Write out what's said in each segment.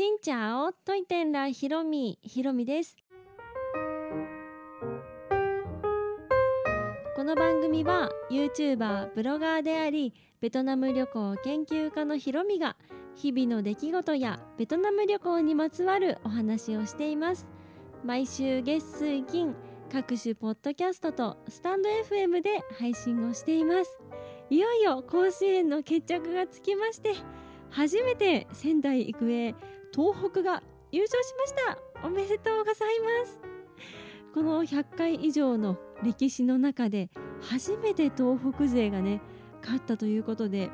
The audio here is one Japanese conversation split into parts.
しんちゃおといてんらひろみ。ひろみです。この番組は YouTuber ブロガーでありベトナム旅行研究家のひろみが日々の出来事やベトナム旅行にまつわるお話をしています。毎週月水金各種ポッドキャストとスタンド FM で配信をしています。いよいよ甲子園の決着がつきまして初めて仙台育英東北が優勝しました。おめでとうございます。この100回以上の歴史の中で初めて東北勢がね勝ったということで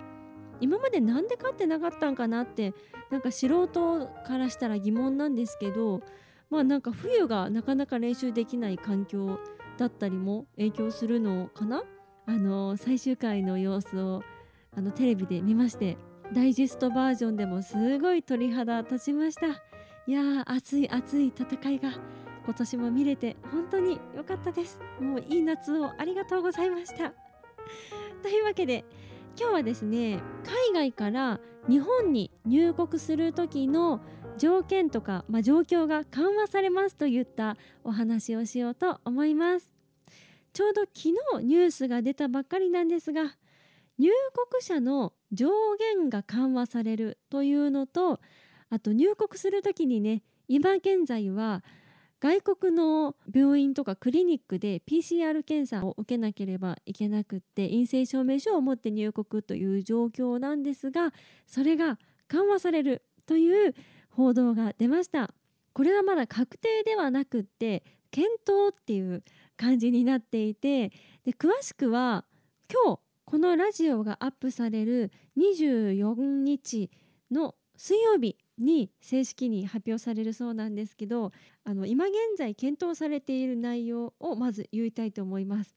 今までなんで勝ってなかったんかなってなんか素人からしたら疑問なんですけどまあなんか冬がなかなか練習できない環境だったりも影響するのかな？あの最終回の様子をあのテレビで見ましてダイジェストバージョンでもすごい鳥肌立ちました。いやー熱い熱い戦いが今年も見れて本当に良かったです。もういい夏をありがとうございました。というわけで今日はですね海外から日本に入国する時の条件とか、まあ、状況が緩和されますといったお話をしようと思います。ちょうど昨日ニュースが出たばっかりなんですが入国者の上限が緩和されるというのとあと入国する時にね今現在は外国の病院とかクリニックで PCR 検査を受けなければいけなくって陰性証明書を持って入国という状況なんですがそれが緩和されるという報道が出ました。これはまだ確定ではなくって検討っていう感じになっていてで詳しくは今日このラジオがアップされる24日の水曜日に正式に発表されるそうなんですけどあの今現在検討されている内容をまず言いたいと思います。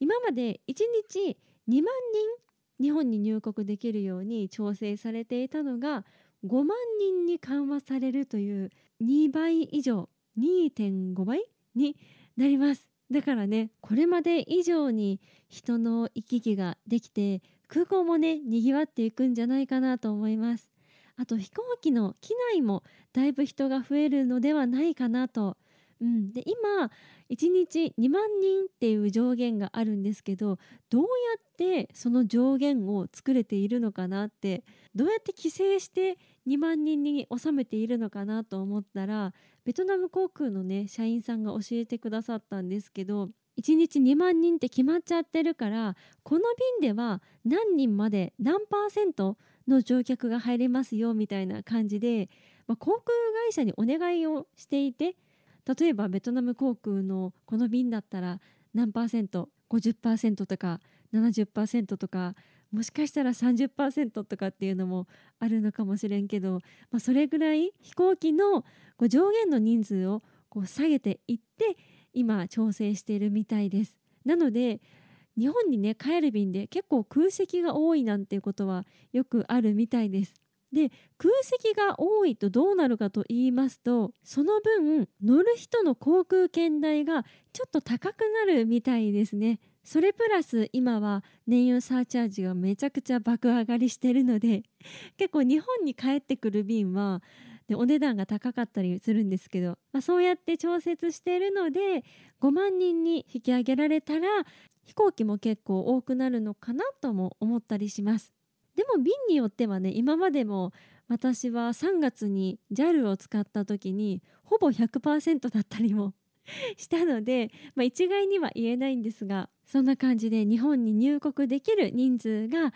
今まで1日2万人日本に入国できるように調整されていたのが5万人に緩和されるという2倍以上2.5倍になります。だからねこれまで以上に人の行き来ができて空港もねにぎわっていくんじゃないかなと思います。あと飛行機の機内もだいぶ人が増えるのではないかなと、うん、で今1日2万人っていう上限があるんですけどどうやってその上限を作れているのかなってどうやって規制して2万人に収めているのかなと思ったらベトナム航空のね社員さんが教えてくださったんですけど1日2万人って決まっちゃってるからこの便では何人まで何パーセントの乗客が入れますよみたいな感じで、まあ、航空会社にお願いをしていて例えばベトナム航空のこの便だったら何パーセント50%とか70%とかもしかしたら30%とかっていうのもあるのかもしれんけど、まあ、それぐらい飛行機のこう上限の人数をこう下げていって今調整しているみたいです。なので日本にね帰る便で結構空席が多いなんていうことはよくあるみたいです。で空席が多いとどうなるかと言いますとその分乗る人の航空券代がちょっと高くなるみたいですね。それプラス今は燃油サーチャージがめちゃくちゃ爆上がりしてるので 結構日本に帰ってくる便はでお値段が高かったりするんですけど、まあ、そうやって調節しているので5万人に引き上げられたら飛行機も結構多くなるのかなとも思ったりしますでも便によってはね今までも私は3月に JAL を使った時にほぼ100%だったりも したので、まあ、一概には言えないんですがそんな感じで日本に入国できる人数が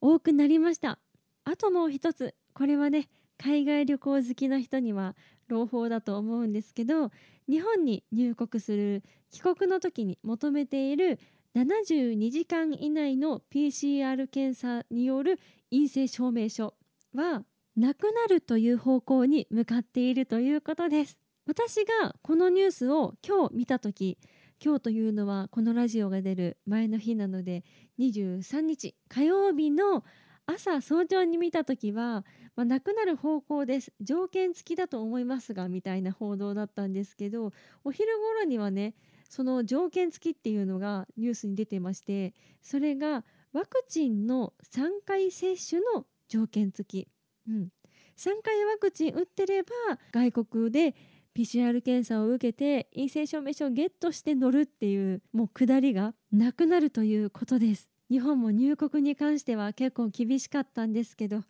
多くなりました。あともう一つこれはね海外旅行好きな人には朗報だと思うんですけど日本に入国する帰国の時に求めている72時間以内の PCR 検査による陰性証明書はなくなるという方向に向かっているということです。私がこのニュースを今日見た時今日というのはこのラジオが出る前の日なので23日火曜日の朝早朝に見た時は、まあ、なくなる方向です。条件付きだと思いますがみたいな報道だったんですけどお昼頃にはねその条件付きっていうのがニュースに出てましてそれがワクチンの3回接種の条件付き、うん、3回ワクチン打ってれば外国で PCR 検査を受けて陰性証明書をゲットして乗るっていうもう下りがなくなるということです。日本も入国に関しては結構厳しかったんですけど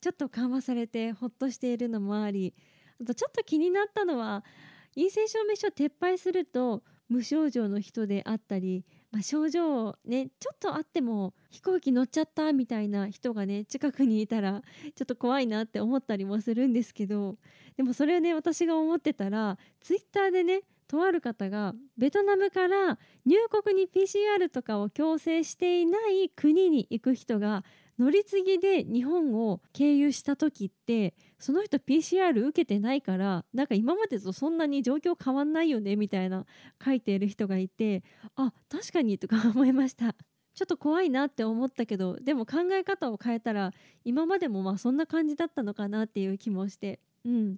ちょっと緩和されてほっとしているのもありあとちょっと気になったのは陰性証明書撤廃すると無症状の人であったり、まあ、症状ねちょっとあっても飛行機乗っちゃったみたいな人がね近くにいたらちょっと怖いなって思ったりもするんですけどでもそれをね私が思ってたらツイッターでねとある方がベトナムから入国に PCR とかを強制していない国に行く人が乗り継ぎで日本を経由した時ってその人 PCR 受けてないからなんか今までとそんなに状況変わんないよねみたいな書いている人がいてあ確かにとか思いました。ちょっと怖いなって思ったけどでも考え方を変えたら今までもまあそんな感じだったのかなっていう気もしてうん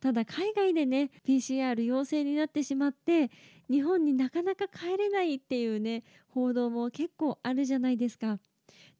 ただ海外でね PCR 陽性になってしまって日本になかなか帰れないっていうね報道も結構あるじゃないですか。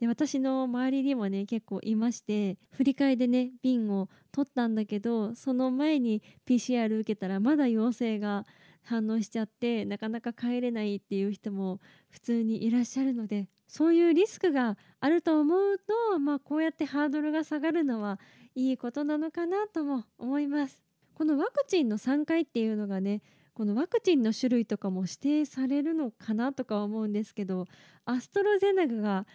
で私の周りにもね結構いまして振り替えでね瓶を取ったんだけどその前に PCR 受けたらまだ陽性が反応しちゃってなかなか帰れないっていう人も普通にいらっしゃるのでそういうリスクがあると思うと、まあ、こうやってハードルが下がるのはいいことなのかなとも思います。このワクチンの3回っていうのがねこのワクチンの種類とかも指定されるのかなとか思うんですけどアストロゼネカが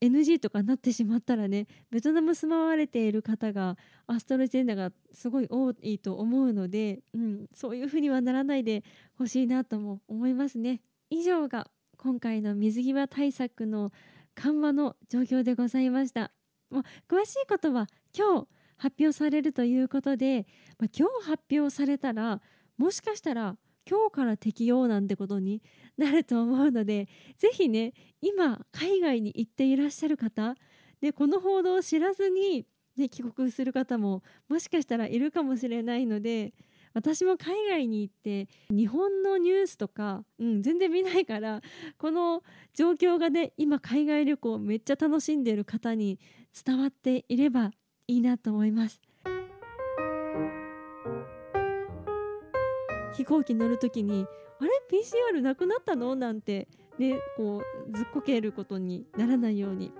NG とかなってしまったらねベトナム住まわれている方がアストロゼネカがすごい多いと思うので、うん、そういうふうにはならないでほしいなとも思いますね。以上が今回の水際対策の緩和の状況でございました。ま、詳しいことは今日発表されるということで、まあ、今日発表されたらもしかしたら今日から適用なんてことになると思うのでぜひね今海外に行っていらっしゃる方でこの報道を知らずに、ね、帰国する方ももしかしたらいるかもしれないので私も海外に行って日本のニュースとか、うん、全然見ないからこの状況がね今海外旅行めっちゃ楽しんでる方に伝わっていればいいなと思います。飛行機乗る時に「あれ？PCR なくなったの?」なんてねこうずっこけることにならないように、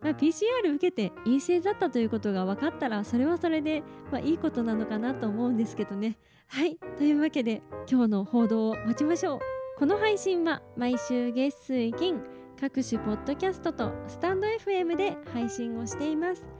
まあ、PCR 受けて陰性だったということが分かったらそれはそれで、まあ、いいことなのかなと思うんですけどね。はいというわけで今日の報道を待ちましょう。この配信は毎週月水金各種ポッドキャストとスタンド FM で配信をしています。